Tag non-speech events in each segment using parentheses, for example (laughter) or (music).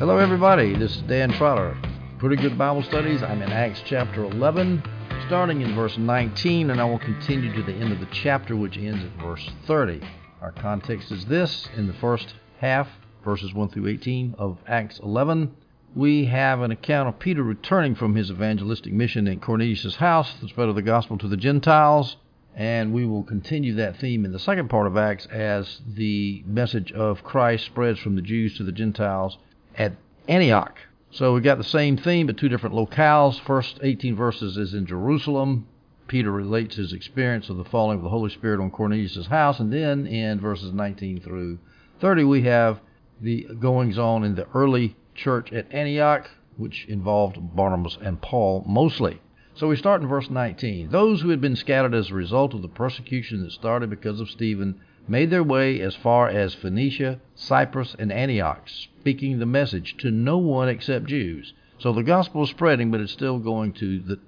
Hello, everybody. This is Dan Trotter. Pretty good Bible studies. I'm in Acts chapter 11, starting in verse 19, and I will continue to the end of the chapter, which ends at verse 30. Our context is this in the first half, verses 1 through 18 of Acts 11. We have an account of Peter returning from his evangelistic mission in Cornelius' house, the spread of the gospel to the Gentiles, and we will continue that theme in the second part of Acts as the message of Christ spreads from the Jews to the Gentiles at Antioch. So we've got the same theme, but two different locales. First 18 verses is in Jerusalem. Peter relates his experience of the falling of the Holy Spirit on Cornelius' house, and then in verses 19 through 30 we have the goings on in the early church at Antioch, which involved Barnabas and Paul mostly. So we start in verse 19. Those who had been scattered as a result of the persecution that started because of Stephen made their way as far as Phoenicia, Cyprus, and Antioch, speaking the message to no one except Jews. So the gospel is spreading, but it's still going to the,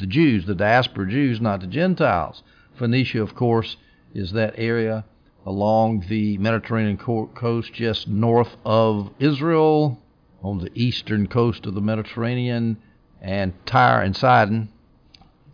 the Jews, the diaspora Jews, not the Gentiles. Phoenicia, of course, is that area along the Mediterranean coast just north of Israel, on the eastern coast of the Mediterranean, and Tyre and Sidon,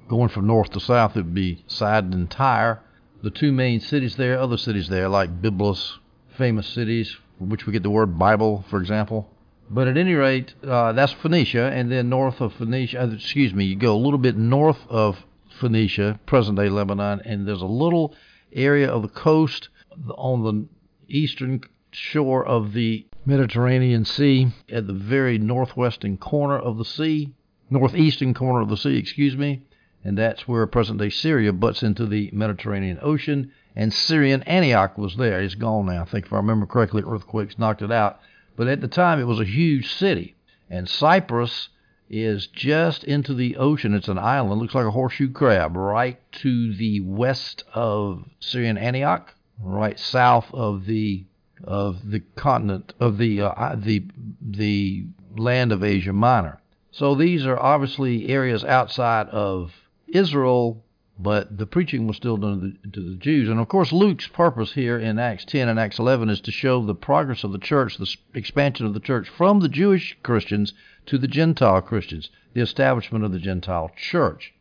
Going from north to south, it would be Sidon and Tyre. The two main cities there, other cities there, like Byblos, famous cities, from which we get the word Bible, for example. But at any rate, uh, that's Phoenicia, and then north of Phoenicia, uh, excuse me, you go a little bit north of Phoenicia, present day Lebanon, and there's a little area of the coast on the eastern shore of the Mediterranean Sea at the very northwestern corner of the sea, northeastern corner of the sea, excuse me, and that's where present day Syria butts into the Mediterranean Ocean. And Syrian Antioch was there. It's gone now. I think if I remember correctly, earthquakes knocked it out. But at the time, it was a huge city. And Cyprus is just into the ocean. It's an island, looks like a horseshoe crab, right to the west of Syrian Antioch, right south of the of the continent of the uh, the the land of Asia Minor. So these are obviously areas outside of Israel, but the preaching was still done to the, to the, Jews. And of course, Luke's purpose here in Acts 10 and Acts 11 is to show the progress of the church, the expansion of the church from the Jewish Christians to the Gentile Christians, the establishment of the Gentile church.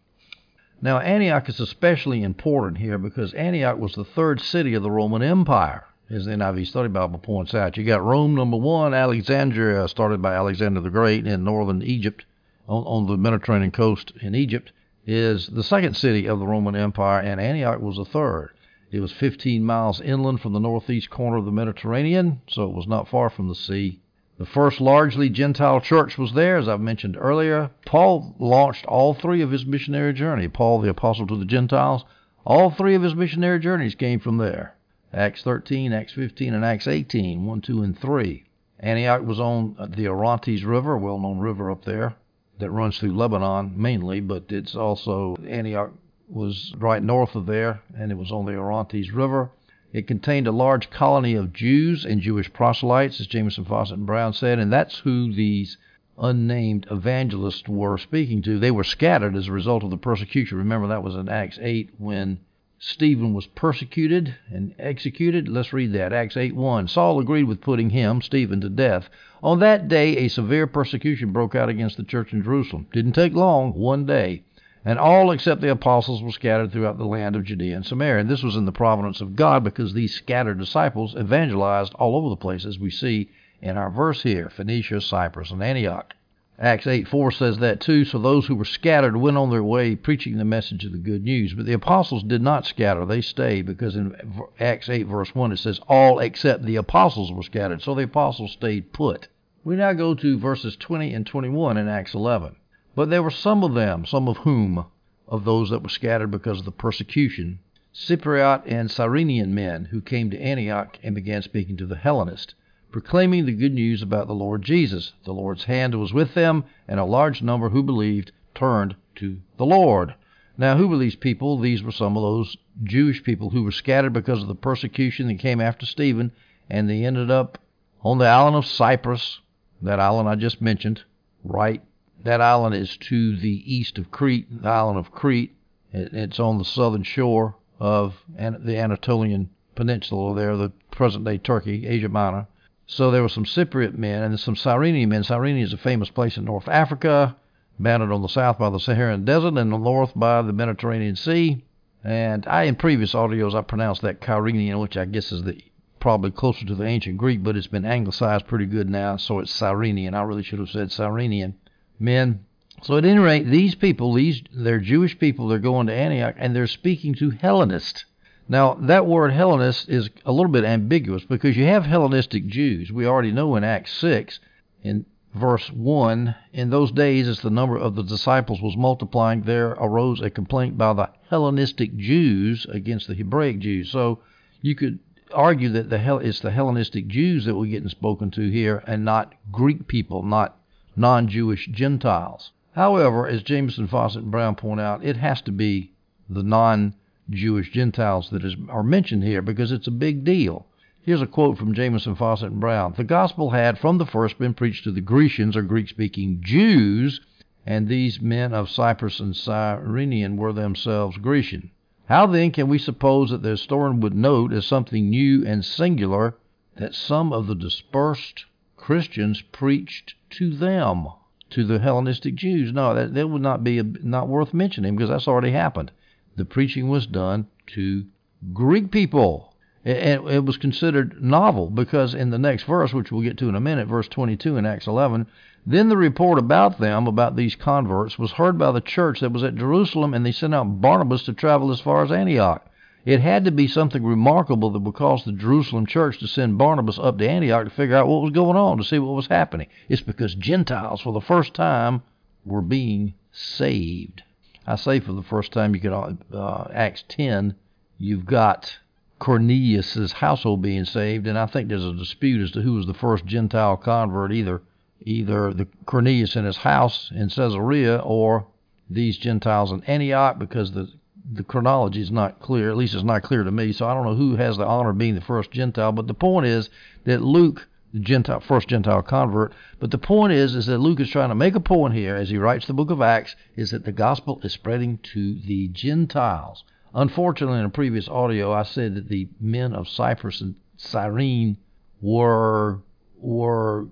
Now, Antioch is especially important here because Antioch was the third city of the Roman Empire, as the NIV Study Bible points out. You got Rome, number one, Alexandria, started by Alexander the Great in northern Egypt, on, on the Mediterranean coast in Egypt is the second city of the Roman Empire, and Antioch was the third. It was 15 miles inland from the northeast corner of the Mediterranean, so it was not far from the sea. The first largely Gentile church was there, as I've mentioned earlier. Paul launched all three of his missionary journey. Paul, the apostle to the Gentiles, all three of his missionary journeys came from there. Acts 13, Acts 15, and Acts 18, 1, 2, and 3. Antioch was on the Orontes River, a well-known river up there that runs through Lebanon mainly, but it's also Antioch was right north of there, and it was on the Orontes River. It contained a large colony of Jews and Jewish proselytes, as Jamieson Fausset and Brown said, and that's who these unnamed evangelists were speaking to. They were scattered as a result of the persecution. Remember, that was in Acts 8 when Stephen was persecuted and executed. Let's read that. Acts 8:1. Saul agreed with putting him, Stephen, to death. On that day, a severe persecution broke out against the church in Jerusalem. Didn't take long, one day. And all except the apostles were scattered throughout the land of Judea and Samaria. And this was in the providence of God because these scattered disciples evangelized all over the place, as we see in our verse here Phoenicia, Cyprus, and Antioch. Acts 8 4 says that too. So those who were scattered went on their way preaching the message of the good news. But the apostles did not scatter, they stayed because in Acts 8 verse 1 it says, All except the apostles were scattered. So the apostles stayed put. We now go to verses 20 and 21 in Acts 11. But there were some of them, some of whom, of those that were scattered because of the persecution, Cypriot and Cyrenian men who came to Antioch and began speaking to the Hellenists proclaiming the good news about the Lord Jesus. The Lord's hand was with them, and a large number who believed turned to the Lord. Now, who were these people? These were some of those Jewish people who were scattered because of the persecution that came after Stephen, and they ended up on the island of Cyprus, that island I just mentioned, right? That island is to the east of Crete, the island of Crete. It's on the southern shore of the Anatolian Peninsula there, the present day Turkey, Asia Minor. So there were some Cypriot men and some Cyrenian men. Cyrene is a famous place in North Africa, bounded on the south by the Saharan Desert and the north by the Mediterranean Sea. And I, in previous audios, I pronounced that Kyrenian, which I guess is the probably closer to the ancient Greek, but it's been anglicized pretty good now, so it's Cyrenian. I really should have said Cyrenian men. So at any rate, these people, these they're Jewish people, they're going to Antioch and they're speaking to Hellenists. Now, that word Hellenist is a little bit ambiguous because you have Hellenistic Jews. We already know in Acts 6, in verse 1, in those days, as the number of the disciples was multiplying, there arose a complaint by the Hellenistic Jews against the Hebraic Jews. So you could argue that the it's the Hellenistic Jews that we're getting spoken to here and not Greek people, not non Jewish Gentiles. However, as Jamieson and Brown point out, it has to be the non Jewish Gentiles that is, are mentioned here because it's a big deal. Here's a quote from Jamieson Fausset, and Brown. The gospel had from the first been preached to the Grecians or Greek speaking Jews, and these men of Cyprus and Cyrenian were themselves Grecian. How then can we suppose that the historian would note as something new and singular that some of the dispersed Christians preached to them, to the Hellenistic Jews? No, that, that would not be not worth mentioning because that's already happened the preaching was done to Greek people. And it was considered novel because in the next verse, which we'll get to in a minute, verse 22 in Acts 11, then the report about them, about these converts, was heard by the church that was at Jerusalem, and they sent out Barnabas to travel as far as Antioch. It had to be something remarkable that would cause the Jerusalem church to send Barnabas up to Antioch to figure out what was going on, to see what was happening. It's because Gentiles, for the first time, were being saved. I say for the first time, you could uh, Acts 10, you've got Cornelius's household being saved, and I think there's a dispute as to who was the first Gentile convert, either either the Cornelius in his house in Caesarea or these Gentiles in Antioch, because the the chronology is not clear. At least it's not clear to me. So I don't know who has the honor of being the first Gentile. But the point is that Luke Gentile, first Gentile convert. But the point is, is that Luke is trying to make a point here as he writes the book of Acts, is that the gospel is spreading to the Gentiles. Unfortunately, in a previous audio, I said that the men of Cyprus and Cyrene were were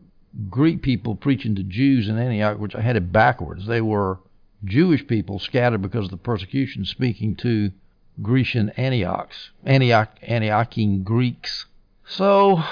Greek people preaching to Jews in Antioch, which I had it backwards. They were Jewish people scattered because of the persecution, speaking to Grecian Antiochs, Antioch, Antiochene Greeks. So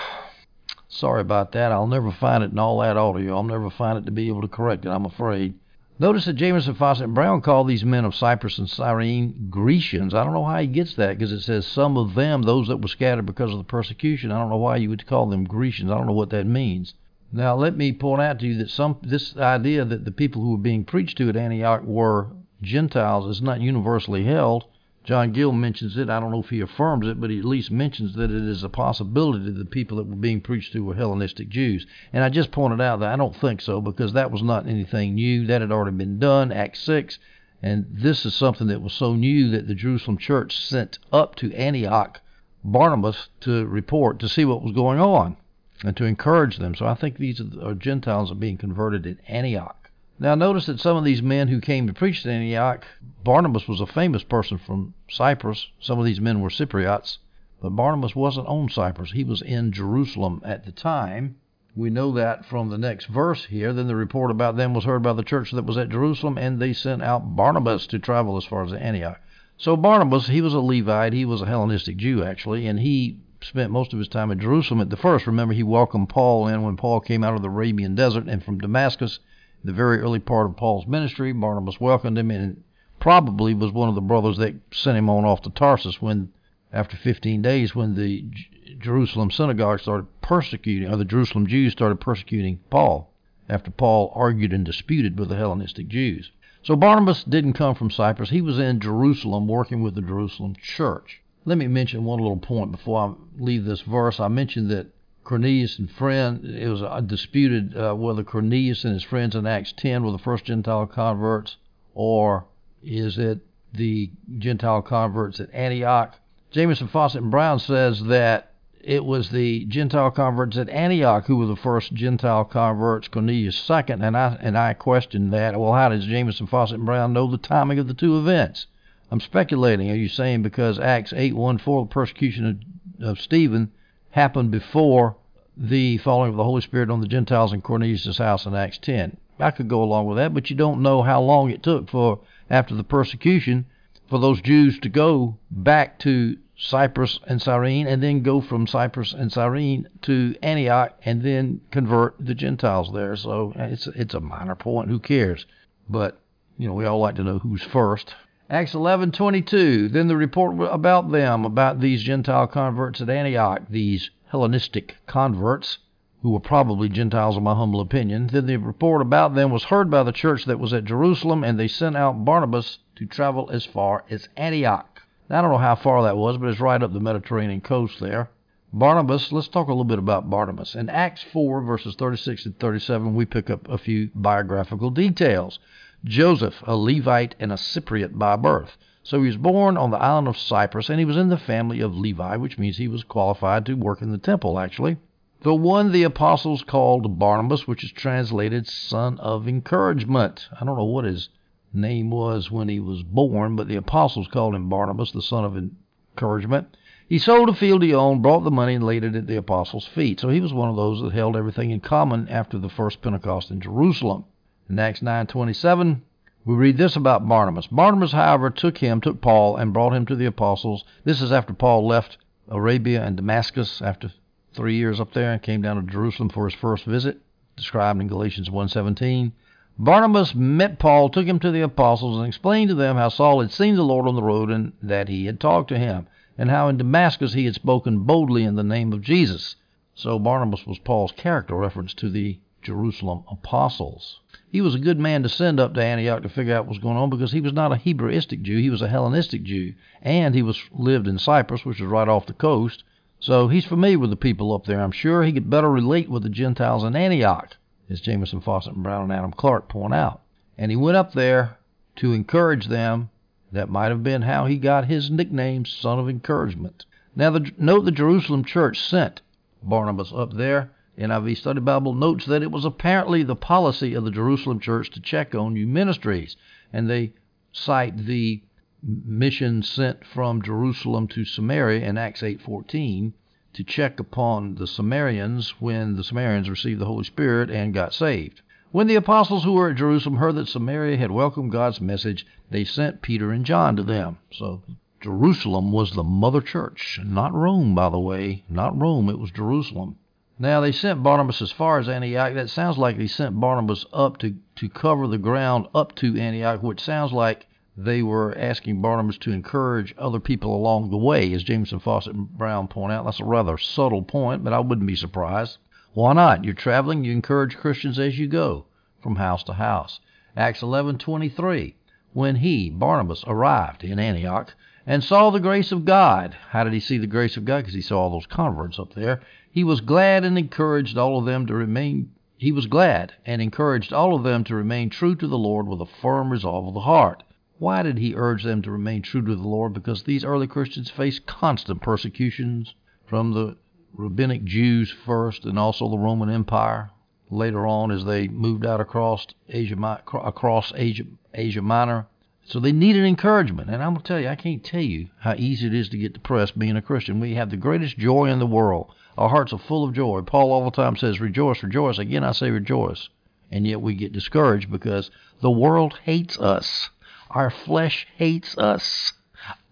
Sorry about that. I'll never find it in all that audio. I'll never find it to be able to correct it, I'm afraid. Notice that Jamieson, Fausset, and Brown call these men of Cyprus and Cyrene Grecians. I don't know how he gets that because it says some of them, those that were scattered because of the persecution. I don't know why you would call them Grecians. I don't know what that means. Now, let me point out to you that some this idea that the people who were being preached to at Antioch were Gentiles is not universally held. John Gill mentions it. I don't know if he affirms it, but he at least mentions that it is a possibility that the people that were being preached to were Hellenistic Jews. And I just pointed out that I don't think so because that was not anything new. That had already been done, Acts 6. And this is something that was so new that the Jerusalem church sent up to Antioch Barnabas to report to see what was going on and to encourage them. So I think these are Gentiles are being converted in Antioch. Now, notice that some of these men who came to preach to Antioch, Barnabas was a famous person from Cyprus. Some of these men were Cypriots, but Barnabas wasn't on Cyprus. He was in Jerusalem at the time. We know that from the next verse here. Then the report about them was heard by the church that was at Jerusalem, and they sent out Barnabas to travel as far as Antioch. So Barnabas, he was a Levite. He was a Hellenistic Jew, actually, and he spent most of his time in Jerusalem at the first. Remember, he welcomed Paul in when Paul came out of the Arabian desert and from Damascus the very early part of Paul's ministry. Barnabas welcomed him and probably was one of the brothers that sent him on off to Tarsus when, after 15 days, when the J- Jerusalem synagogue started persecuting, or the Jerusalem Jews started persecuting Paul, after Paul argued and disputed with the Hellenistic Jews. So Barnabas didn't come from Cyprus. He was in Jerusalem working with the Jerusalem church. Let me mention one little point before I leave this verse. I mentioned that Cornelius and friend. It was disputed uh, whether Cornelius and his friends in Acts 10 were the first Gentile converts, or is it the Gentile converts at Antioch? Jamieson, Fausset, and Brown says that it was the Gentile converts at Antioch who were the first Gentile converts, Cornelius second, and I and I questioned that. Well, how does Jamieson, Fausset, and Brown know the timing of the two events? I'm speculating. Are you saying because Acts 8:1 4, the persecution of, of Stephen happened before the falling of the Holy Spirit on the Gentiles in Cornelius' house in Acts 10. I could go along with that, but you don't know how long it took for after the persecution for those Jews to go back to Cyprus and Cyrene and then go from Cyprus and Cyrene to Antioch and then convert the Gentiles there. So it's it's a minor point. Who cares? But you know we all like to know who's first. Acts 11:22. Then the report about them, about these Gentile converts at Antioch, these Hellenistic converts, who were probably Gentiles in my humble opinion. Then the report about them was heard by the church that was at Jerusalem, and they sent out Barnabas to travel as far as Antioch. Now, I don't know how far that was, but it's right up the Mediterranean coast there. Barnabas, let's talk a little bit about Barnabas. In Acts 4, verses 36 and 37, we pick up a few biographical details. Joseph, a Levite and a Cypriot by birth. So he was born on the island of Cyprus, and he was in the family of Levi, which means he was qualified to work in the temple, actually. The one the apostles called Barnabas, which is translated son of encouragement. I don't know what his name was when he was born, but the apostles called him Barnabas, the son of encouragement. He sold a field he owned, brought the money, and laid it at the apostles' feet. So he was one of those that held everything in common after the first Pentecost in Jerusalem. In Acts 9:27, we read this about Barnabas. Barnabas, however, took him, took Paul, and brought him to the apostles. This is after Paul left Arabia and Damascus after three years up there and came down to Jerusalem for his first visit, described in Galatians 1:17. Barnabas met Paul, took him to the apostles, and explained to them how Saul had seen the Lord on the road and that he had talked to him, and how in Damascus he had spoken boldly in the name of Jesus. So Barnabas was Paul's character reference to the Jerusalem apostles. He was a good man to send up to Antioch to figure out what was going on because he was not a Hebraistic Jew, he was a Hellenistic Jew, and he was lived in Cyprus, which is right off the coast. So he's familiar with the people up there. I'm sure he could better relate with the Gentiles in Antioch, as Jamieson Fausset and Brown and Adam Clarke point out. And he went up there to encourage them. That might have been how he got his nickname, Son of Encouragement. Now, the, note the Jerusalem church sent Barnabas up there NIV Study Bible notes that it was apparently the policy of the Jerusalem church to check on new ministries, and they cite the mission sent from Jerusalem to Samaria in Acts 8:14 to check upon the Samaritans when the Samaritans received the Holy Spirit and got saved. When the apostles who were at Jerusalem heard that Samaria had welcomed God's message, they sent Peter and John to them. So Jerusalem was the mother church, not Rome, by the way, not Rome, it was Jerusalem. Now they sent Barnabas as far as Antioch. That sounds like they sent Barnabas up to, to cover the ground up to Antioch, which sounds like they were asking Barnabas to encourage other people along the way. As Jamieson Fausset and Brown point out, that's a rather subtle point, but I wouldn't be surprised. Why not? You're traveling, you encourage Christians as you go from house to house. Acts 11:23. When he, Barnabas, arrived in Antioch and saw the grace of God. How did he see the grace of God? Because he saw all those converts up there. He was glad and encouraged all of them to remain he was glad and encouraged all of them to remain true to the Lord with a firm resolve of the heart. Why did he urge them to remain true to the Lord? Because these early Christians faced constant persecutions from the rabbinic Jews first and also the Roman Empire later on as they moved out across Asia across Asia Asia Minor. So they needed encouragement. And I'm going to tell you, I can't tell you how easy it is to get depressed being a Christian. We have the greatest joy in the world our hearts are full of joy. Paul all the time says, Rejoice, rejoice. Again, I say rejoice. And yet we get discouraged because the world hates us. Our flesh hates us.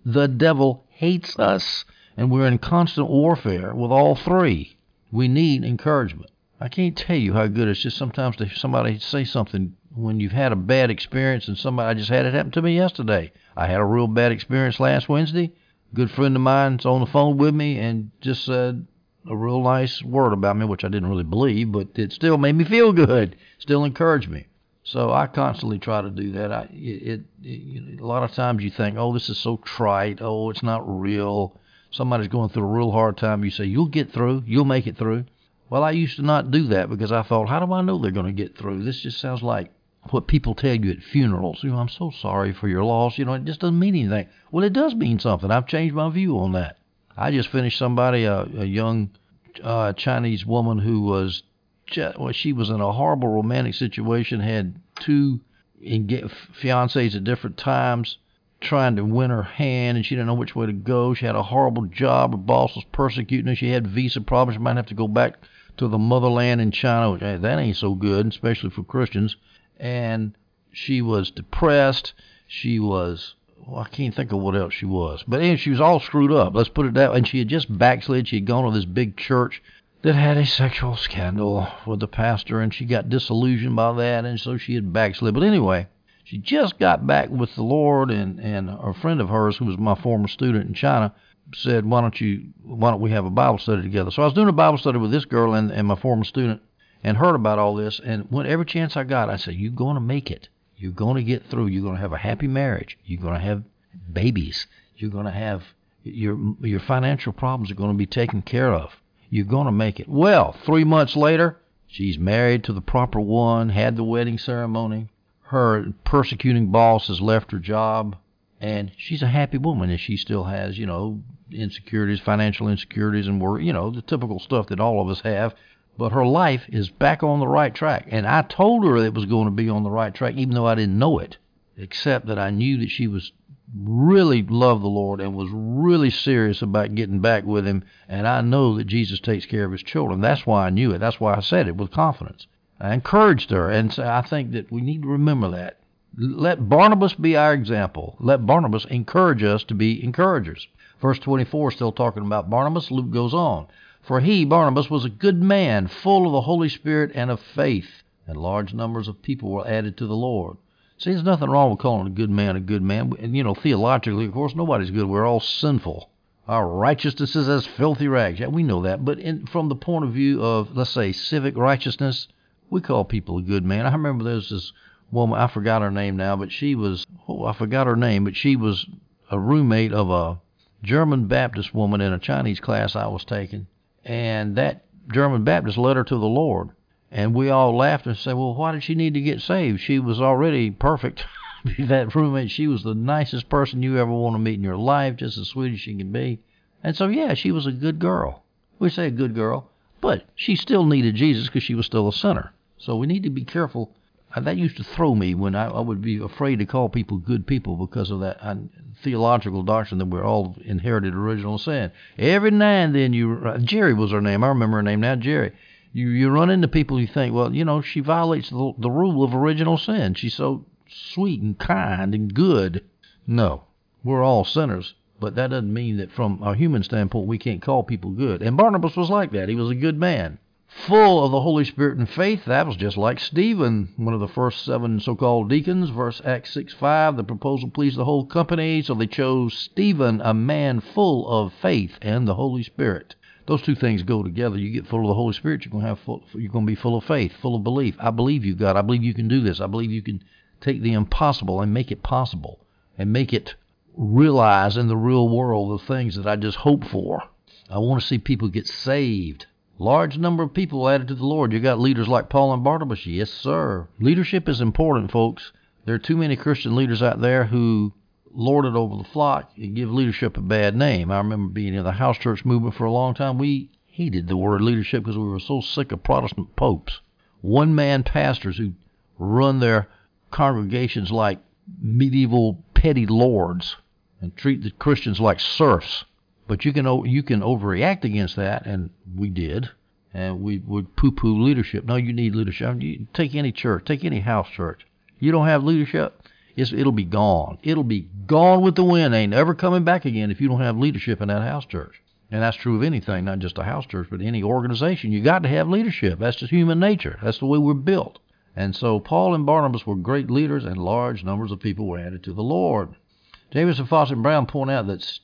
The devil hates us. And we're in constant warfare with all three. We need encouragement. I can't tell you how good it's just sometimes to somebody say something when you've had a bad experience and somebody I just had it happen to me yesterday. I had a real bad experience last Wednesday. A good friend of mine's on the phone with me and just said, a real nice word about me, which I didn't really believe, but it still made me feel good, still encouraged me. So I constantly try to do that. I, it, it, it, a lot of times you think, oh, this is so trite. Oh, it's not real. Somebody's going through a real hard time. You say, you'll get through. You'll make it through. Well, I used to not do that because I thought, how do I know they're going to get through? This just sounds like what people tell you at funerals. You know, I'm so sorry for your loss. You know, it just doesn't mean anything. Well, it does mean something. I've changed my view on that. I just finished somebody, a, a young uh, Chinese woman who was, well, she was in a horrible romantic situation, had two fiancés at different times, trying to win her hand, and she didn't know which way to go. She had a horrible job. Her boss was persecuting her. She had visa problems. She might have to go back to the motherland in China. Which, hey, that ain't so good, especially for Christians. And she was depressed. She was well, I can't think of what else she was, but anyway, she was all screwed up. Let's put it that way. And she had just backslid. She had gone to this big church that had a sexual scandal with the pastor, and she got disillusioned by that, and so she had backslid. But anyway, she just got back with the Lord, and and a friend of hers who was my former student in China said, "Why don't you? Why don't we have a Bible study together?" So I was doing a Bible study with this girl and, and my former student, and heard about all this. And when every chance I got, I said, "You're going to make it. You're going to get through. You're going to have a happy marriage. You're going to have babies. You're going to have your your financial problems are going to be taken care of. You're going to make it." Well, three months later, she's married to the proper one, had the wedding ceremony. Her persecuting boss has left her job and she's a happy woman and she still has you know insecurities financial insecurities and work you know the typical stuff that all of us have but her life is back on the right track. And i told her it was going to be on the right track even though i didn't know it except that i knew that she was really loved the lord and was really serious about getting back with him. And i know that jesus takes care of his children. That's why i knew it. That's why i said it with confidence. I encouraged her. And so i think that we need to remember that. Let Barnabas be our example. Let Barnabas encourage us to be encouragers. Verse 24, still talking about Barnabas, Luke goes on. For he, Barnabas, was a good man, full of the Holy Spirit and of faith, and large numbers of people were added to the Lord. See, there's nothing wrong with calling a good man a good man. And, you know, theologically, of course, nobody's good. We're all sinful. Our righteousness is as filthy rags. Yeah, we know that. But in, from the point of view of, let's say, civic righteousness, we call people a good man. I remember there was this woman. I forgot her name now, but she was oh, I forgot her name, but she was a roommate of a German Baptist woman in a Chinese class I was taking, and that German Baptist led her to the Lord. And we all laughed and said, "Well, why did she need to get saved? She was already perfect." (laughs) that roommate, she was the nicest person you ever want to meet in your life, just as sweet as she can be. And so, yeah, she was a good girl. We say a good girl, but she still needed Jesus because she was still a sinner. So we need to be careful that used to throw me when I, I would be afraid to call people good people because of that theological doctrine that we're all inherited original sin. Every now and then you, uh, Jerry was her name. I remember her name now, Jerry. You you run into people you think, well, you know, she violates the, the rule of original sin. She's so sweet and kind and good. No, we're all sinners. But that doesn't mean that from a human standpoint we can't call people good. And Barnabas was like that. He was a good man full of the Holy Spirit and faith. That was just like Stephen, one of the first seven so called deacons. Verse Acts 6 5, the proposal pleased the whole company, so they chose Stephen, a man full of faith and the Holy Spirit. Those two things go together. You get full of the Holy Spirit, you're gonna have full, you're gonna be full of faith, full of belief. I believe you, God. I believe you can do this. I believe you can take the impossible and make it possible and make it realize in the real world the things that I just hope for. I want to see people get saved. Large number of people added to the Lord. You got leaders like Paul and Barnabas. Yes, sir. Leadership is important, folks. There are too many Christian leaders out there who lord it over the flock and give leadership a bad name. I remember being in the house church movement for a long time. We hated the word leadership because we were so sick of Protestant popes. One man pastors who run their congregations like medieval petty lords and treat the Christians like serfs. But you can you can overreact against that, and we did, and we would poo-poo leadership. No, you need leadership. You take any church, take any house church. You don't have leadership, it'll be gone. It'll be gone with the wind. Ain't ever coming back again if you don't have leadership in that house church. And that's true of anything, not just a house church, but any organization. You got to have leadership. That's just human nature. That's the way we're built. And so Paul and Barnabas were great leaders, and large numbers of people were added to the Lord. Jamieson, Fausset, and Brown point out that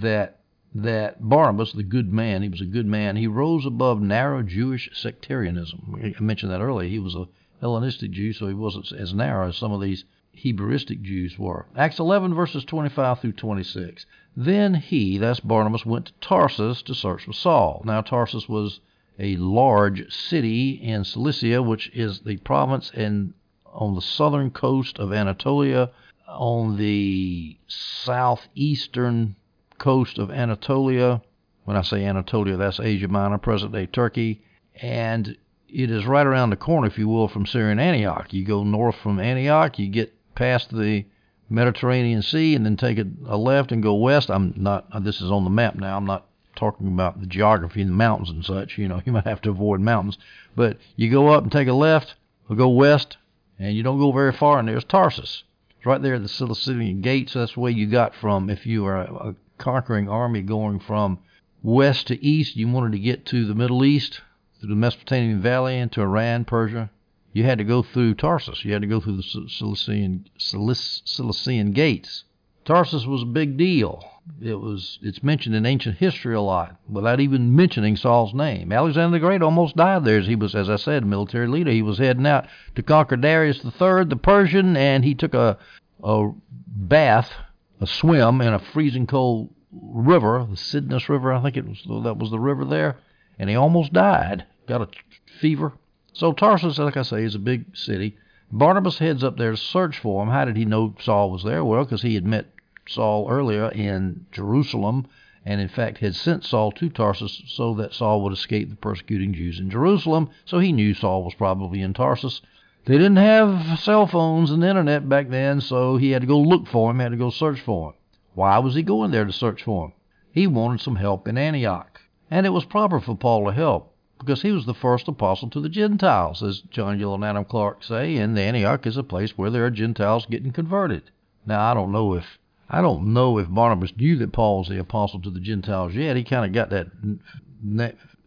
that that Barnabas, the good man, he was a good man, he rose above narrow Jewish sectarianism. I mentioned that earlier. He was a Hellenistic Jew, so he wasn't as narrow as some of these Hebrewistic Jews were. Acts 11, verses 25 through 26. Then he, that's Barnabas, went to Tarsus to search for Saul. Now, Tarsus was a large city in Cilicia, which is the province in, on the southern coast of Anatolia, on the southeastern coast of Anatolia. When I say Anatolia, that's Asia Minor, present day Turkey. And it is right around the corner, if you will, from Syrian Antioch. You go north from Antioch, you get past the Mediterranean Sea, and then take a, a left and go west. I'm not, this is on the map now, I'm not talking about the geography and the mountains and such. You know, (laughs) you might have to avoid mountains, but you go up and take a left, or go west, and you don't go very far, and there's Tarsus. It's right there at the Cilician gates. That's way you got from if you were a, a conquering army going from west to east. You wanted to get to the Middle East through the Mesopotamian Valley into Iran, Persia. You had to go through Tarsus. You had to go through the Cilician, Cilician gates. Tarsus was a big deal. It was it's mentioned in ancient history a lot without even mentioning Saul's name. Alexander the Great almost died there as he was, as I said, military leader. He was heading out to conquer Darius III, the Persian, and he took a a bath, a swim in a freezing cold river, the Cydnus River, I think it was that was the river there, and he almost died. Got a fever. So Tarsus, like I say, is a big city. Barnabas heads up there to search for him. How did he know Saul was there? Well, because he had met Saul earlier in Jerusalem, and in fact had sent Saul to Tarsus so that Saul would escape the persecuting Jews in Jerusalem. So he knew Saul was probably in Tarsus. They didn't have cell phones and the internet back then, so he had to go look for him, had to go search for him. Why was he going there to search for him? He wanted some help in Antioch. And it was proper for Paul to help because he was the first apostle to the Gentiles, as John Gill and Adam Clarke say, and Antioch is a place where there are Gentiles getting converted. Now, I don't know if I don't know if Barnabas knew that Paul was the apostle to the Gentiles yet. He kind of got that,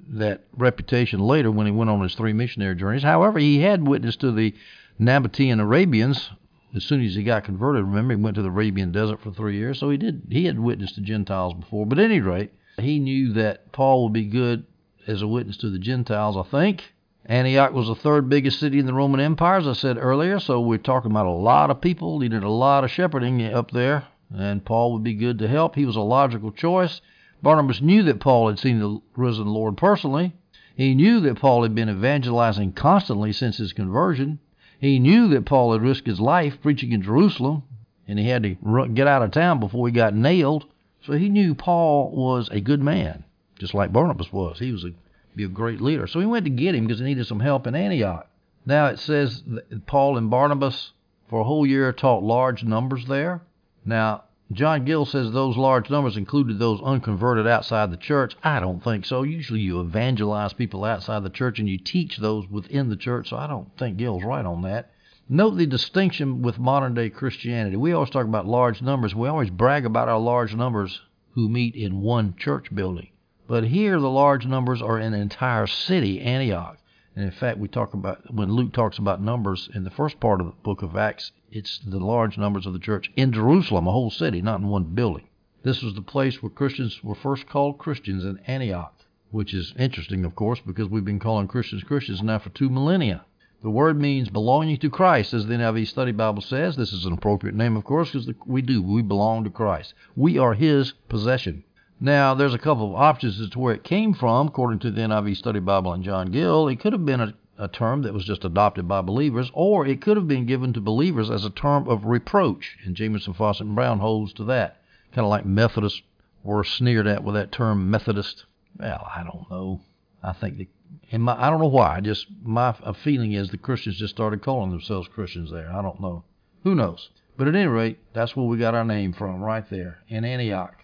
that reputation later when he went on his three missionary journeys. However, he had witnessed to the Nabatean Arabians as soon as he got converted. Remember, he went to the Arabian desert for three years, so he did. He had witnessed to Gentiles before, but at any rate, he knew that Paul would be good as a witness to the Gentiles, I think. Antioch was the third biggest city in the Roman Empire, as I said earlier, so we're talking about a lot of people, needed a lot of shepherding up there, and Paul would be good to help. He was a logical choice. Barnabas knew that Paul had seen the risen Lord personally. He knew that Paul had been evangelizing constantly since his conversion. He knew that Paul had risked his life preaching in Jerusalem, and he had to get out of town before he got nailed. So he knew Paul was a good man just like Barnabas was. He was a be a great leader. So he went to get him because he needed some help in Antioch. Now it says that Paul and Barnabas for a whole year taught large numbers there. Now John Gill says those large numbers included those unconverted outside the church. I don't think so. Usually you evangelize people outside the church and you teach those within the church, so I don't think Gill's right on that. Note the distinction with modern day Christianity. We always talk about large numbers. We always brag about our large numbers who meet in one church building. But here the large numbers are in an entire city, Antioch. And in fact, we talk about when Luke talks about numbers in the first part of the book of Acts, it's the large numbers of the church in Jerusalem, a whole city, not in one building. This was the place where Christians were first called Christians in Antioch, which is interesting, of course, because we've been calling Christians Christians now for two millennia. The word means belonging to Christ, as the NIV Study Bible says. This is an appropriate name, of course, because we do. We belong to Christ. We are His possession. Now, there's a couple of options as to where it came from, according to the NIV Study Bible and John Gill. It could have been a, a term that was just adopted by believers, or it could have been given to believers as a term of reproach. And Jamieson Fausset, and Brown holds to that. Kind of like Methodists were sneered at with that term Methodist. Well, I don't know. I think the and my, I don't know why. Just my feeling is the Christians just started calling themselves Christians there. I don't know. Who knows? But at any rate, that's where we got our name from, right there in Antioch.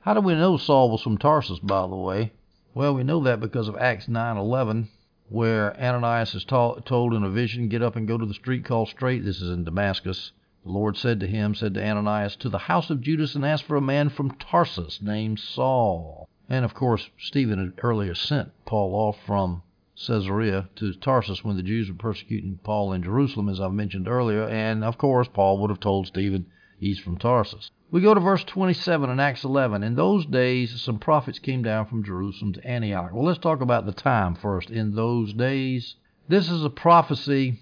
How do we know Saul was from Tarsus, by the way? Well, we know that because of Acts 9:11, where Ananias is told in a vision, "Get up and go to the street called Straight." This is in Damascus. The Lord said to him, said to Ananias, "To the house of Judas and ask for a man from Tarsus named Saul." And of course, Stephen had earlier sent Paul off from Caesarea to Tarsus when the Jews were persecuting Paul in Jerusalem, as I've mentioned earlier. And of course, Paul would have told Stephen he's from Tarsus. We go to verse 27 in Acts 11. In those days, some prophets came down from Jerusalem to Antioch. Well, let's talk about the time first. In those days, this is a prophecy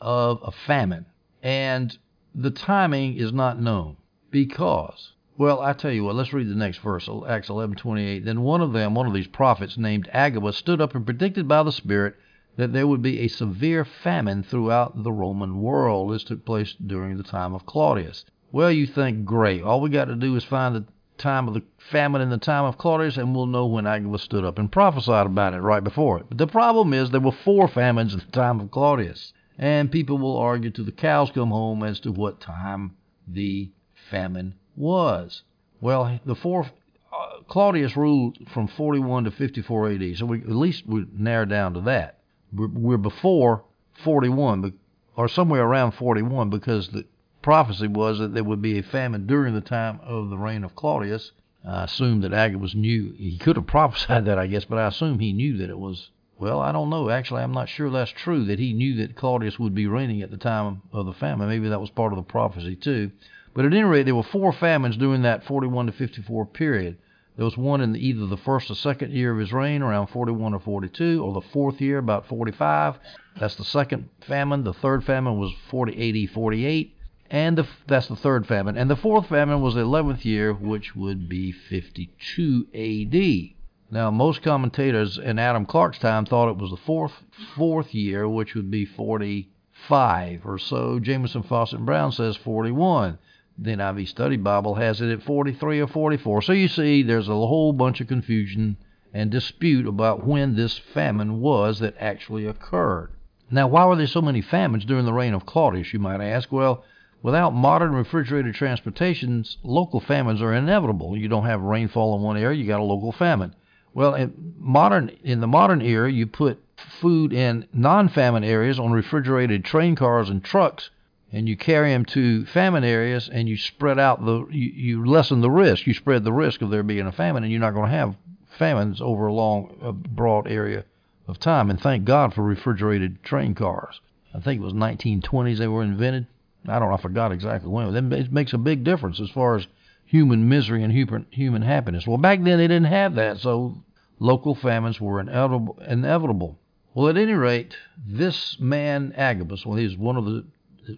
of a famine, and the timing is not known because. Well, I tell you what, let's read the next verse, Acts 11:28. Then one of them, one of these prophets named Agabus, stood up and predicted by the Spirit that there would be a severe famine throughout the Roman world. This took place during the time of Claudius. Well, you think, great. All we got to do is find the time of the famine in the time of Claudius, and we'll know when Agabus stood up and prophesied about it right before it. But the problem is there were four famines in the time of Claudius, and people will argue till the cows come home as to what time the famine was. Well, the four uh, Claudius ruled from 41 to 54 AD, so we at least we narrow down to that. We're, we're before 41, or somewhere around 41, because the prophecy was that there would be a famine during the time of the reign of Claudius. I assume that Agabus knew he could have (laughs) prophesied that, I guess, but I assume he knew that it was. Well, I don't know. Actually, I'm not sure that's true. That he knew that Claudius would be reigning at the time of the famine. Maybe that was part of the prophecy too. But at any rate, there were four famines during that 41 to 54 period. There was one in either the first or second year of his reign, around 41 or 42, or the fourth year, about 45. That's the second famine. The third famine was 40 AD 48, and the, that's the third famine. And the fourth famine was the 11th year, which would be 52 AD. Now, most commentators in Adam Clarke's time thought it was the fourth fourth year, which would be 45 or so. Jamieson, Fausset, and Brown says 41 the NIV Study Bible has it at 43 or 44. So you see, there's a whole bunch of confusion and dispute about when this famine was that actually occurred. Now, why were there so many famines during the reign of Claudius, you might ask? Well, without modern refrigerated transportations, local famines are inevitable. You don't have rainfall in one area, you got a local famine. Well, in modern in the modern era, you put food in non-famine areas on refrigerated train cars and trucks and you carry them to famine areas and you spread out the you, you lessen the risk you spread the risk of there being a famine and you're not going to have famines over a long a broad area of time and thank God for refrigerated train cars I think it was 1920s they were invented I don't know I forgot exactly when it makes a big difference as far as human misery and human happiness well back then they didn't have that so local famines were inevitable inevitable well at any rate this man Agabus well he's one of the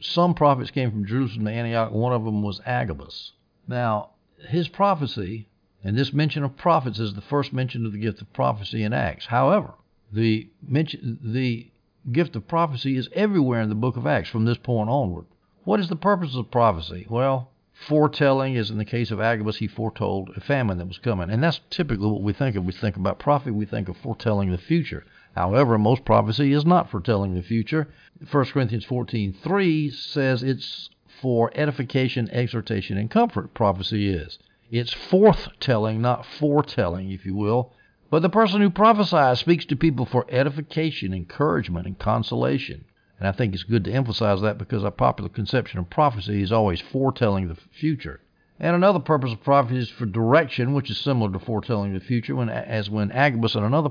some prophets came from Jerusalem to Antioch. One of them was Agabus. Now, his prophecy, and this mention of prophets is the first mention of the gift of prophecy in Acts. However, the mention, the gift of prophecy is everywhere in the book of Acts from this point onward. What is the purpose of prophecy? Well, foretelling, is in the case of Agabus, he foretold a famine that was coming. And that's typically what we think of. We think about prophecy, we think of foretelling the future. However, most prophecy is not foretelling the future. 1 Corinthians 14:3 says it's for edification, exhortation, and comfort. Prophecy is. It's forthtelling, not foretelling, if you will. But the person who prophesies speaks to people for edification, encouragement, and consolation. And I think it's good to emphasize that because our popular conception of prophecy is always foretelling the future. And another purpose of prophecy is for direction, which is similar to foretelling the future, when, as when Agabus in another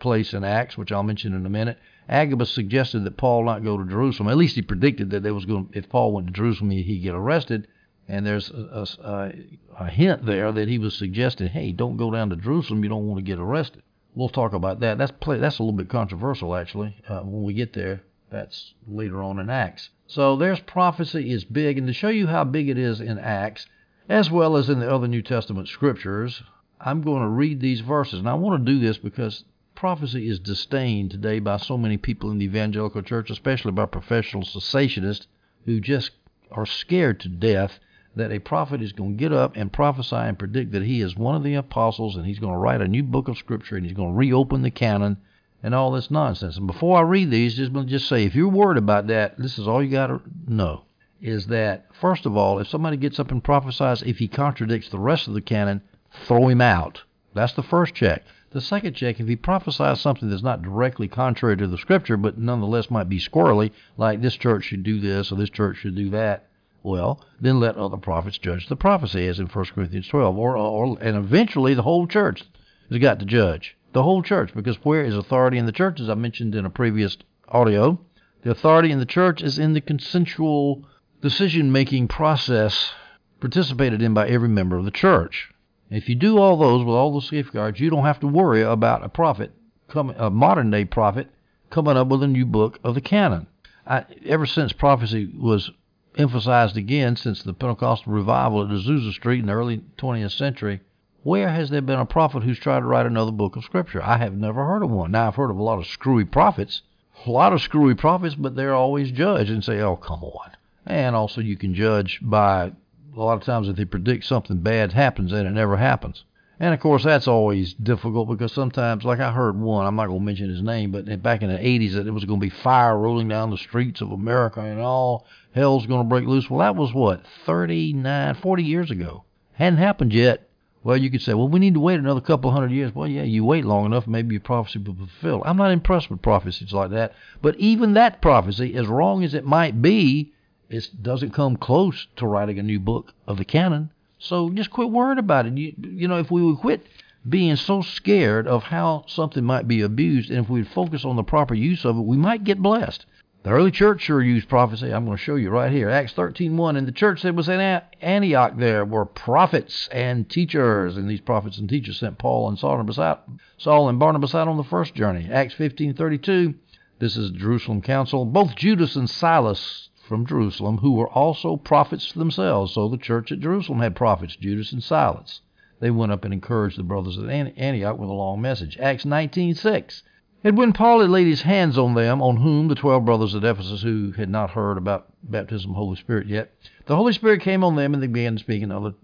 place in Acts, which I'll mention in a minute, Agabus suggested that Paul not go to Jerusalem. At least he predicted that there was going, if Paul went to Jerusalem, he'd get arrested. And there's a, a, a hint there that he was suggesting, hey, don't go down to Jerusalem. You don't want to get arrested. We'll talk about that. That's play, that's a little bit controversial, actually, uh, when we get there. That's later on in Acts. So there's prophecy is big, and to show you how big it is in Acts, as well as in the other New Testament scriptures, I'm going to read these verses. And I want to do this because prophecy is disdained today by so many people in the evangelical church, especially by professional cessationists who just are scared to death that a prophet is going to get up and prophesy and predict that he is one of the apostles and he's going to write a new book of scripture and he's going to reopen the canon and all this nonsense. And before I read these, just just say if you're worried about that, this is all you got to know is that first of all, if somebody gets up and prophesies, if he contradicts the rest of the canon, throw him out. That's the first check. The second check, if he prophesies something that's not directly contrary to the scripture, but nonetheless might be squirrely, like this church should do this or this church should do that, well, then let other prophets judge the prophecy, as in 1 Corinthians 12, or, or and eventually the whole church has got to judge the whole church, because where is authority in the church, as I mentioned in a previous audio, the authority in the church is in the consensual decision-making process participated in by every member of the church. If you do all those with all those safeguards, you don't have to worry about a prophet, a modern day prophet, coming up with a new book of the canon. I, ever since prophecy was emphasized again since the Pentecostal revival at Azusa Street in the early 20th century, where has there been a prophet who's tried to write another book of Scripture? I have never heard of one. Now, I've heard of a lot of screwy prophets, a lot of screwy prophets, but they're always judged and say, oh, come on. And also, you can judge by a lot of times if they predict something bad happens and it never happens. And of course, that's always difficult because sometimes, like I heard one, I'm not going to mention his name, but back in the 80s, that it was going to be fire rolling down the streets of America and all hell's going to break loose. Well, that was what, 39, 40 years ago. Hadn't happened yet. Well, you could say, well, we need to wait another couple hundred years. Well, yeah, you wait long enough, maybe your prophecy will be fulfilled. I'm not impressed with prophecies like that. But even that prophecy, as wrong as it might be, it doesn't come close to writing a new book of the canon. So just quit worrying about it. You, you know, if we would quit being so scared of how something might be abused, and if we would focus on the proper use of it, we might get blessed. The early church sure used prophecy. I'm going to show you right here. Acts 13:1. And the church that was in Antioch there were prophets and teachers. And these prophets and teachers sent Paul and Barnabas out, Saul and Barnabas out on the first journey. Acts 15:32. This is the Jerusalem Council. Both Judas and Silas from Jerusalem, who were also prophets themselves. So the church at Jerusalem had prophets, Judas and Silas. They went up and encouraged the brothers at Antioch with a long message. Acts 19:6. And when Paul had laid his hands on them, on whom the twelve brothers at Ephesus who had not heard about baptism of the Holy Spirit yet, the Holy Spirit came on them and they began speaking other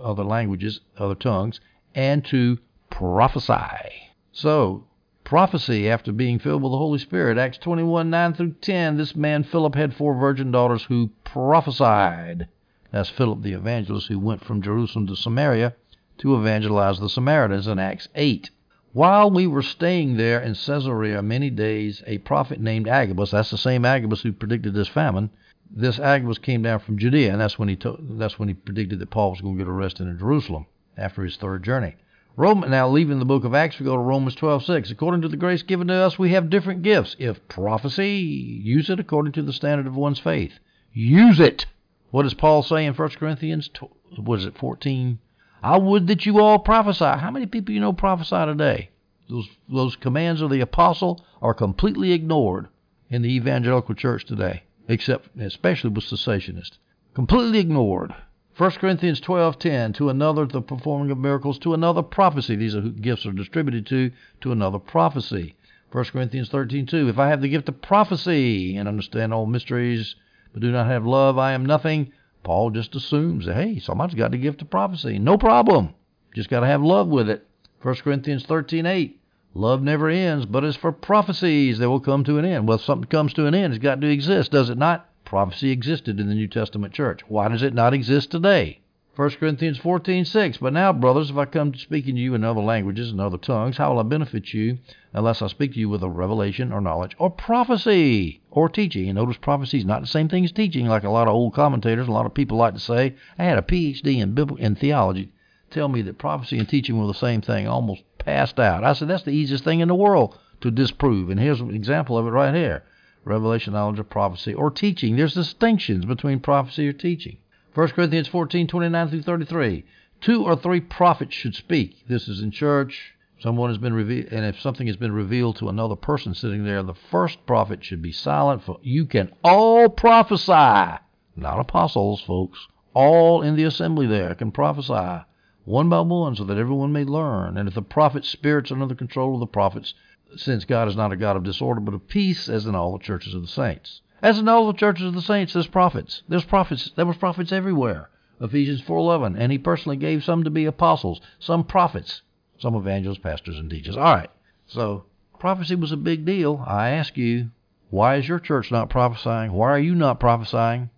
other languages, other tongues, and to prophesy. So, prophecy after being filled with the Holy Spirit. Acts 21 9 through 10. This man Philip had four virgin daughters who prophesied. That's Philip the evangelist who went from Jerusalem to Samaria to evangelize the Samaritans in Acts 8. While we were staying there in Caesarea many days, a prophet named Agabus, that's the same Agabus who predicted this famine, this Agabus came down from Judea, and that's when he told, that's when he predicted that Paul was going to get arrested in Jerusalem after his third journey. Rome, now leaving the book of Acts, we go to Romans 12:6. According to the grace given to us, we have different gifts. If prophecy, use it according to the standard of one's faith. Use it. What does Paul say in 1 Corinthians? What is it, 14? I would that you all prophesy. How many people you know prophesy today? Those those commands of the apostle are completely ignored in the evangelical church today, except especially with cessationists. Completely ignored. 1 Corinthians 12:10 to another the performing of miracles to another prophecy these are gifts are distributed to to another prophecy 1 Corinthians 13:2 if I have the gift of prophecy and understand all mysteries but do not have love I am nothing Paul just assumes that, hey, somebody's got the gift of prophecy. No problem. Just got to have love with it. 1 Corinthians 13:8. Love never ends, but as for prophecies, they will come to an end. Well, if something comes to an end, it's got to exist, does it not? Prophecy existed in the New Testament church. Why does it not exist today? 1 Corinthians 14:6. But now, brothers, if I come to speaking to you in other languages and other tongues, how will I benefit you unless I speak to you with a revelation or knowledge or prophecy or teaching? And notice prophecy is not the same thing as teaching, like a lot of old commentators, a lot of people like to say. I had a PhD in Bible in theology. Tell me that prophecy and teaching were the same thing, almost passed out. I said that's the easiest thing in the world to disprove, and here's an example of it right here: revelation, knowledge, or prophecy, or teaching. There's distinctions between prophecy or teaching. 1 Corinthians 14, 29 through 33. Two or three prophets should speak. This is in church. Someone has been revealed, and if something has been revealed to another person sitting there, the first prophet should be silent, for you can all prophesy. Not apostles, folks. All in the assembly there can prophesy, one by one, so that everyone may learn. And if the prophet's spirits are under the control of the prophets, since God is not a God of disorder, but of peace, as in all the churches of the saints. As in all the churches of the saints, there's prophets. There's prophets. There was prophets everywhere. Ephesians 4:11, and he personally gave some to be apostles, some prophets, some evangelists, pastors, and teachers. All right. So prophecy was a big deal. I ask you, why is your church not prophesying? Why are you not prophesying?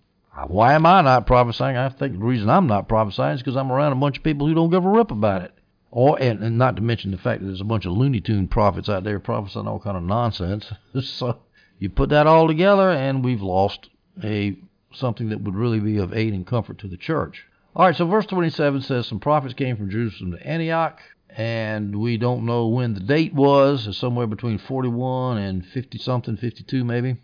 Why am I not prophesying? I think the reason I'm not prophesying is because I'm around a bunch of people who don't give a rip about it. Or and, and not to mention the fact that there's a bunch of Looney Tune prophets out there prophesying all kind of nonsense. (laughs) so you put that all together, and we've lost a something that would really be of aid and comfort to the church. All right, so verse 27 says some prophets came from Jerusalem to Antioch, and we don't know when the date was. It's somewhere between 41 and 50 something, 52 maybe.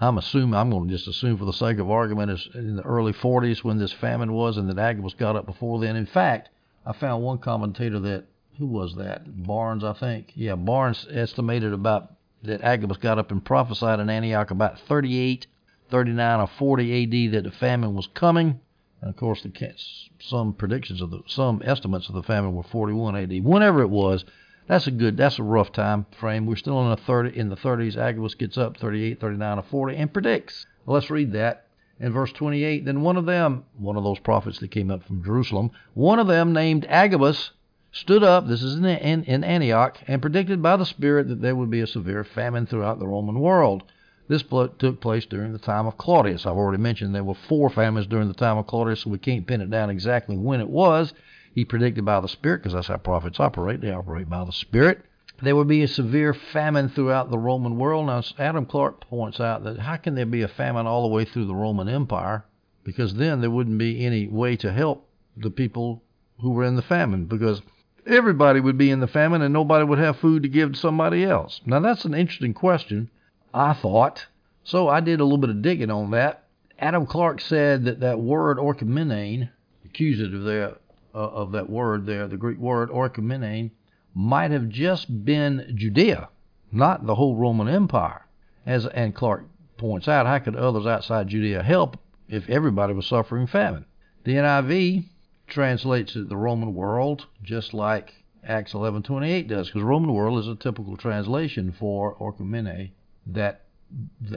I'm assuming I'm going to just assume for the sake of argument is in the early 40s when this famine was, and that Agabus got up before then. In fact, I found one commentator that who was that Barnes, I think. Yeah, Barnes estimated about that Agabus got up and prophesied in Antioch about 38, 39, or 40 AD that the famine was coming. And of course, the, some predictions of the some estimates of the famine were 41 AD. Whenever it was, that's a good, that's a rough time frame. We're still in the 30 in the 30s. Agabus gets up 38, 39, or 40 and predicts. Well, let's read that in verse 28. Then one of them, one of those prophets that came up from Jerusalem, one of them named Agabus stood up, this is in, in, in, Antioch, and predicted by the Spirit that there would be a severe famine throughout the Roman world. This took place during the time of Claudius. I've already mentioned there were four famines during the time of Claudius, so we can't pin it down exactly when it was. he predicted by the Spirit, because that's how prophets operate. They operate by the Spirit. There would be a severe famine throughout the Roman world. Now, Adam Clarke points out that how can there be a famine all the way through the Roman Empire? Because then there wouldn't be any way to help the people who were in the famine, because everybody would be in the famine and nobody would have food to give to somebody else. Now, that's an interesting question, I thought. So I did a little bit of digging on that. Adam Clarke said that that word orchomenane, accusative there uh, of that word there, the Greek word orchomenane, might have just been Judea, not the whole Roman Empire. As and Clarke points out, how could others outside Judea help if everybody was suffering famine? The NIV translates it the Roman world, just like Acts 11:28 does, because Roman world is a typical translation for orchomene. That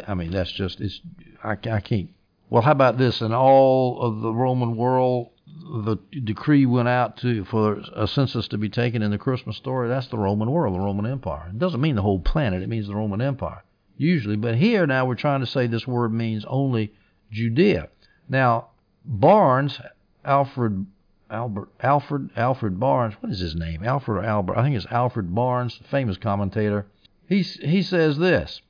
I mean, that's just it's I, I can't. Well, how about this? In all of the Roman world, the decree went out to for a census to be taken in the Christmas story. That's the Roman world, the Roman Empire. It doesn't mean the whole planet. It means the Roman Empire usually. But here now we're trying to say this word means only Judea. Now Barnes, Alfred Albert Alfred Alfred Barnes. What is his name? Alfred or Albert? I think it's Alfred Barnes, famous commentator. He he says this,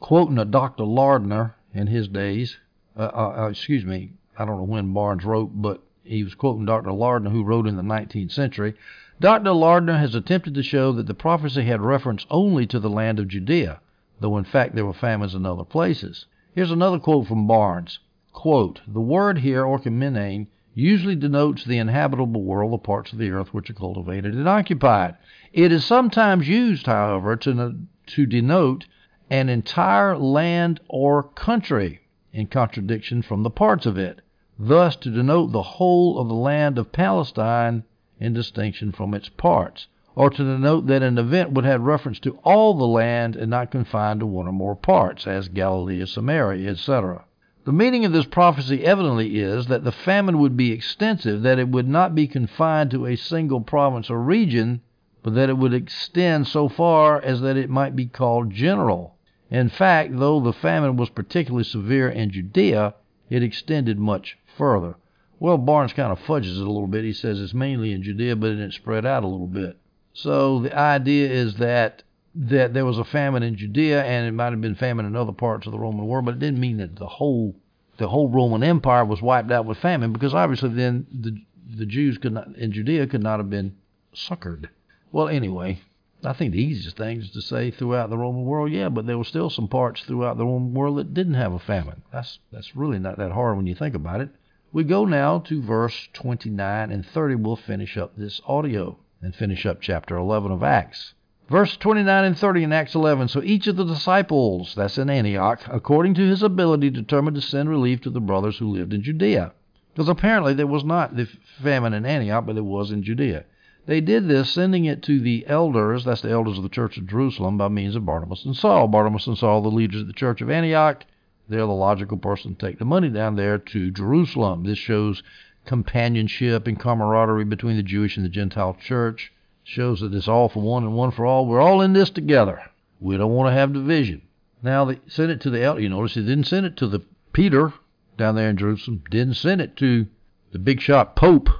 quoting a Dr. Lardner in his days. Uh, uh, uh, excuse me, I don't know when Barnes wrote, but he was quoting Dr. Lardner, who wrote in the 19th century. Dr. Lardner has attempted to show that the prophecy had reference only to the land of Judea, though in fact there were famines in other places. Here's another quote from Barnes. Quote, the word here, orchomenane, usually denotes the inhabitable world, the parts of the earth which are cultivated and occupied. It is sometimes used, however, to, to denote an entire land or country, in contradiction from the parts of it, thus to denote the whole of the land of Palestine in distinction from its parts, or to denote that an event would have reference to all the land and not confined to one or more parts, as Galilee, Samaria, etc. The meaning of this prophecy evidently is that the famine would be extensive, that it would not be confined to a single province or region, but that it would extend so far as that it might be called general. In fact, though the famine was particularly severe in Judea, it extended much further. Well, Barnes kind of fudges it a little bit. He says it's mainly in Judea, but it spread out a little bit. So the idea is that that there was a famine in Judea and it might have been famine in other parts of the Roman world, but it didn't mean that the whole the whole Roman Empire was wiped out with famine because obviously then the the Jews could not in Judea could not have been succored. Well, anyway, I think the easiest thing is to say throughout the Roman world, yeah, but there were still some parts throughout the Roman world that didn't have a famine. That's that's really not that hard when you think about it. We go now to verse 29 and 30. We'll finish up this audio and finish up chapter 11 of Acts. Verse 29 and 30 in Acts 11. So each of the disciples, that's in Antioch, according to his ability, determined to send relief to the brothers who lived in Judea. Because apparently there was not the famine in Antioch, but there was in Judea. They did this, sending it to the elders, that's the elders of the church of Jerusalem, by means of Barnabas and Saul. Barnabas and Saul, the leaders of the church of Antioch, they're the logical person to take the money down there to Jerusalem. This shows companionship and camaraderie between the Jewish and the Gentile church shows that it's all for one and one for all. We're all in this together. We don't want to have division. Now they sent it to the elder. You notice they didn't send it to the Peter down there in Jerusalem. Didn't send it to the big shot Pope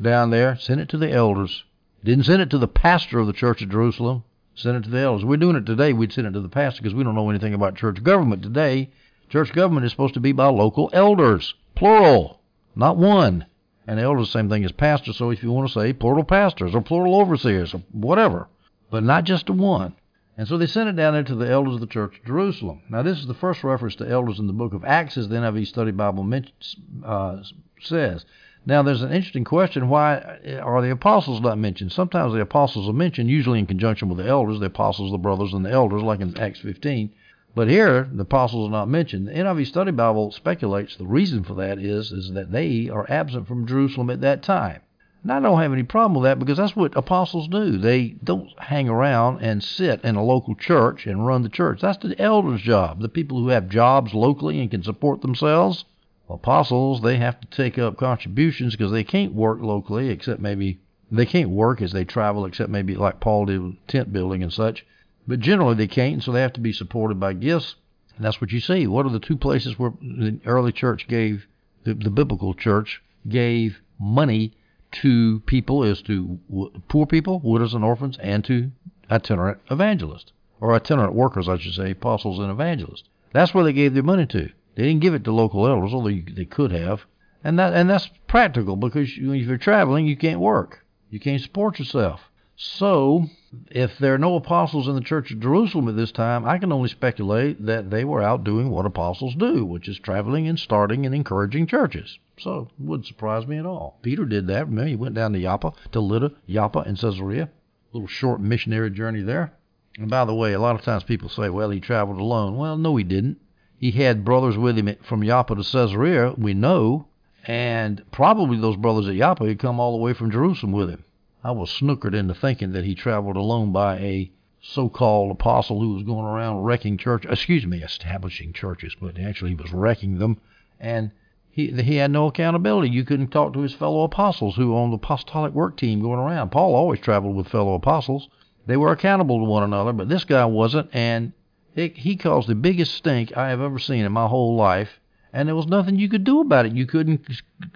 down there. Sent it to the elders. Didn't send it to the pastor of the Church of Jerusalem. Send it to the elders. We're doing it today. We'd send it to the pastor because we don't know anything about church government today. Church government is supposed to be by local elders, plural, not one. And elders, the same thing as pastor. So if you want to say plural pastors or plural overseers or whatever, but not just to one. And so they sent it down there to the elders of the church of Jerusalem. Now, this is the first reference to elders in the book of Acts, as the NIV Study Bible uh, says. Now, there's an interesting question why are the apostles not mentioned? Sometimes the apostles are mentioned, usually in conjunction with the elders, the apostles, the brothers, and the elders, like in Acts 15. But here, the apostles are not mentioned. The NIV Study Bible speculates the reason for that is, is that they are absent from Jerusalem at that time. And I don't have any problem with that because that's what apostles do. They don't hang around and sit in a local church and run the church. That's the elders' job, the people who have jobs locally and can support themselves. Apostles, they have to take up contributions because they can't work locally except maybe they can't work as they travel except maybe like Paul did with tent building and such. But generally they can't, and so they have to be supported by gifts. And that's what you see. What are the two places where the early church gave, the, the biblical church gave money to people is to poor people, widows and orphans, and to itinerant evangelists, or itinerant workers, I should say, apostles and evangelists. That's where they gave their money to. They didn't give it to local elders, although they could have. And that and that's practical because if you're traveling, you can't work. You can't support yourself. So, if there are no apostles in the church of Jerusalem at this time, I can only speculate that they were out doing what apostles do, which is traveling and starting and encouraging churches. So, it wouldn't surprise me at all. Peter did that. Remember, he went down to Joppa, to Lydda, Joppa, and Caesarea. A little short missionary journey there. And by the way, a lot of times people say, well, he traveled alone. Well, no, he didn't. He had brothers with him from Joppa to Caesarea, we know, and probably those brothers at Joppa had come all the way from Jerusalem with him. I was snookered into thinking that he traveled alone by a so-called apostle who was going around wrecking church, excuse me, establishing churches, but actually he was wrecking them, and he he had no accountability. You couldn't talk to his fellow apostles who were on the apostolic work team going around. Paul always traveled with fellow apostles. They were accountable to one another, but this guy wasn't, and he caused the biggest stink I have ever seen in my whole life. And there was nothing you could do about it. You couldn't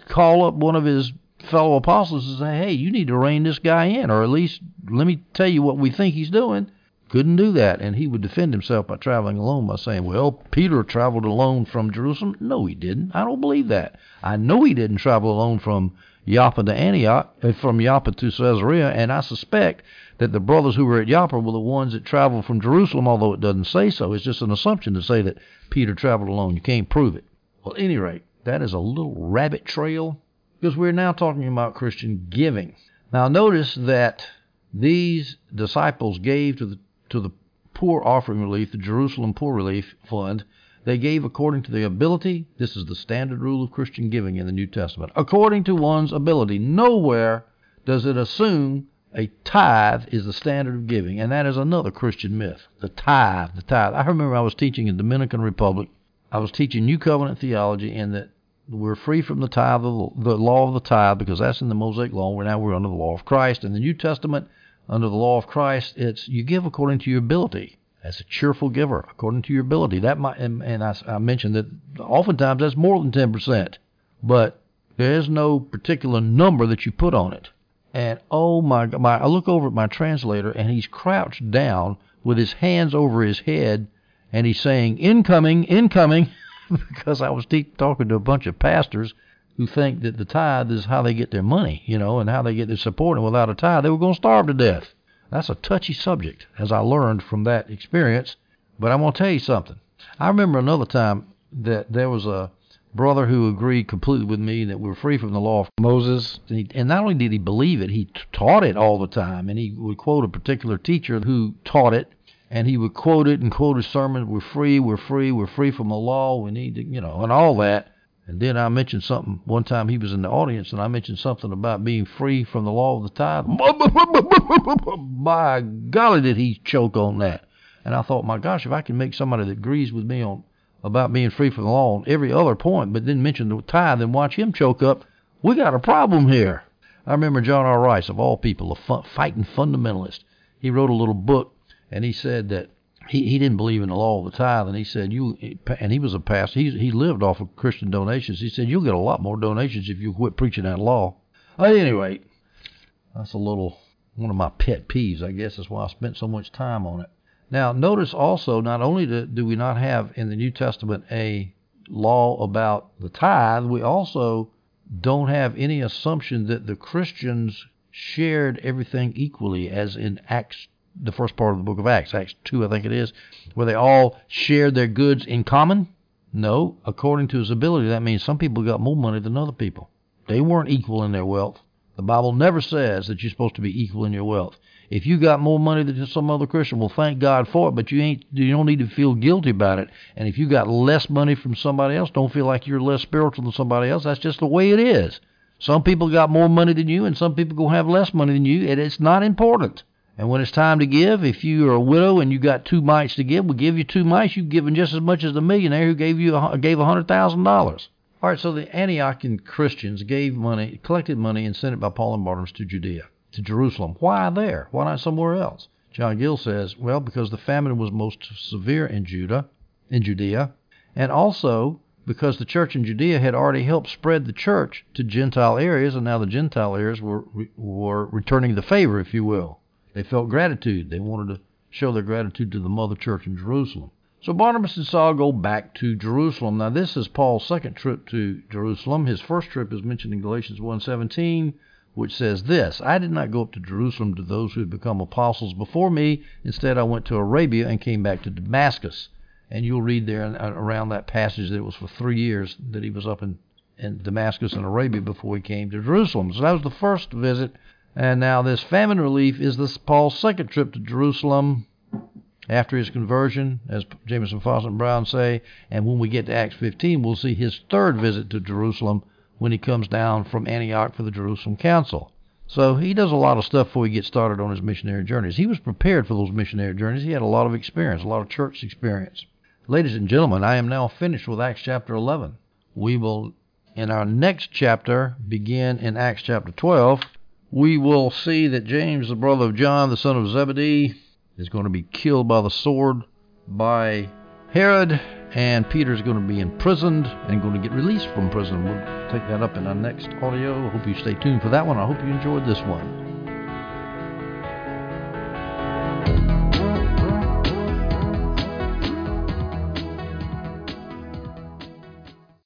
call up one of his fellow apostles and say, hey, you need to rein this guy in, or at least let me tell you what we think he's doing. Couldn't do that. And he would defend himself by traveling alone by saying, well, Peter traveled alone from Jerusalem. No, he didn't. I don't believe that. I know he didn't travel alone from Joppa to Antioch, uh, from Joppa to Caesarea, and I suspect that the brothers who were at Joppa were the ones that traveled from Jerusalem, although it doesn't say so. It's just an assumption to say that Peter traveled alone. You can't prove it. Well, at any rate, that is a little rabbit trail because we're now talking about Christian giving. Now, notice that these disciples gave to the to the poor offering relief, the Jerusalem Poor Relief Fund. They gave according to their ability. This is the standard rule of Christian giving in the New Testament. According to one's ability. Nowhere does it assume a tithe is the standard of giving, and that is another Christian myth. The tithe, the tithe. I remember I was teaching in Dominican Republic. I was teaching New Covenant theology, and that we're free from the tithe, of the law of the tithe, because that's in the Mosaic law. We're now we're under the law of Christ. In the New Testament, under the law of Christ, it's you give according to your ability. As a cheerful giver, according to your ability. That might, and, and I, I mentioned that oftentimes that's more than ten percent, but there is no particular number that you put on it. And oh my, my, I look over at my translator, and he's crouched down with his hands over his head, and he's saying, "Incoming, incoming." (laughs) (laughs) because I was talking to a bunch of pastors who think that the tithe is how they get their money, you know, and how they get their support. And without a tithe, they were going to starve to death. That's a touchy subject, as I learned from that experience. But I'm going to tell you something. I remember another time that there was a brother who agreed completely with me that we're free from the law of Moses. And, he, and not only did he believe it, he taught it all the time. And he would quote a particular teacher who taught it and he would quote it and quote his sermon, we're free, we're free, we're free from the law, we need to, you know, and all that. And then I mentioned something, one time he was in the audience, and I mentioned something about being free from the law of the tithe. (laughs) By golly, did he choke on that. And I thought, my gosh, if I can make somebody that agrees with me on about being free from the law on every other point, but then mention the tithe and watch him choke up, we got a problem here. I remember John R. Rice, of all people, a fighting fundamentalist. He wrote a little book and he said that he, he didn't believe in the law of the tithe, and he said you and he was a pastor. He he lived off of Christian donations. He said you'll get a lot more donations if you quit preaching that law. At any rate, that's a little one of my pet peeves. I guess that's why I spent so much time on it. Now, notice also, not only do, do we not have in the New Testament a law about the tithe, we also don't have any assumption that the Christians shared everything equally, as in Acts the first part of the book of Acts, Acts 2, I think it is, where they all shared their goods in common? No, according to his ability, that means some people got more money than other people. They weren't equal in their wealth. The Bible never says that you're supposed to be equal in your wealth. If you got more money than some other Christian, well, thank God for it, but you ain't you don't need to feel guilty about it. And if you got less money from somebody else, don't feel like you're less spiritual than somebody else. That's just the way it is. Some people got more money than you, and some people gonna have less money than you, and it's not important. And when it's time to give, if you are a widow and you got two mites to give, we'll give you two mites. You've given just as much as the millionaire who gave you a, gave a hundred thousand dollars. All right, so the Antiochian Christians gave money, collected money, and sent it by Paul and Barnabas to Judea, to Jerusalem. Why there? Why not somewhere else? John Gill says, well, because the famine was most severe in Judah, in Judea, and also because the church in Judea had already helped spread the church to Gentile areas, and now the Gentile areas were were returning the favor, if you will. They felt gratitude. They wanted to show their gratitude to the mother church in Jerusalem. So Barnabas and Saul go back to Jerusalem. Now this is Paul's second trip to Jerusalem. His first trip is mentioned in Galatians 1:17, which says this: I did not go up to Jerusalem to those who had become apostles before me. Instead, I went to Arabia and came back to Damascus. And you'll read there uh, around that passage that it was for three years that he was up in, in Damascus and Arabia before he came to Jerusalem. So that was the first visit. And now this famine relief is this Paul's second trip to Jerusalem after his conversion, as Jamieson Fausset, and Brown say. And when we get to Acts 15, we'll see his third visit to Jerusalem when he comes down from Antioch for the Jerusalem Council. So he does a lot of stuff before he gets started on his missionary journeys. He was prepared for those missionary journeys. He had a lot of experience, a lot of church experience. Ladies and gentlemen, I am now finished with Acts chapter 11. We will, in our next chapter, begin in Acts chapter 12. We will see that James, the brother of John, the son of Zebedee, is going to be killed by the sword by Herod, and Peter is going to be imprisoned and going to get released from prison. We'll take that up in our next audio. I hope you stay tuned for that one. I hope you enjoyed this one.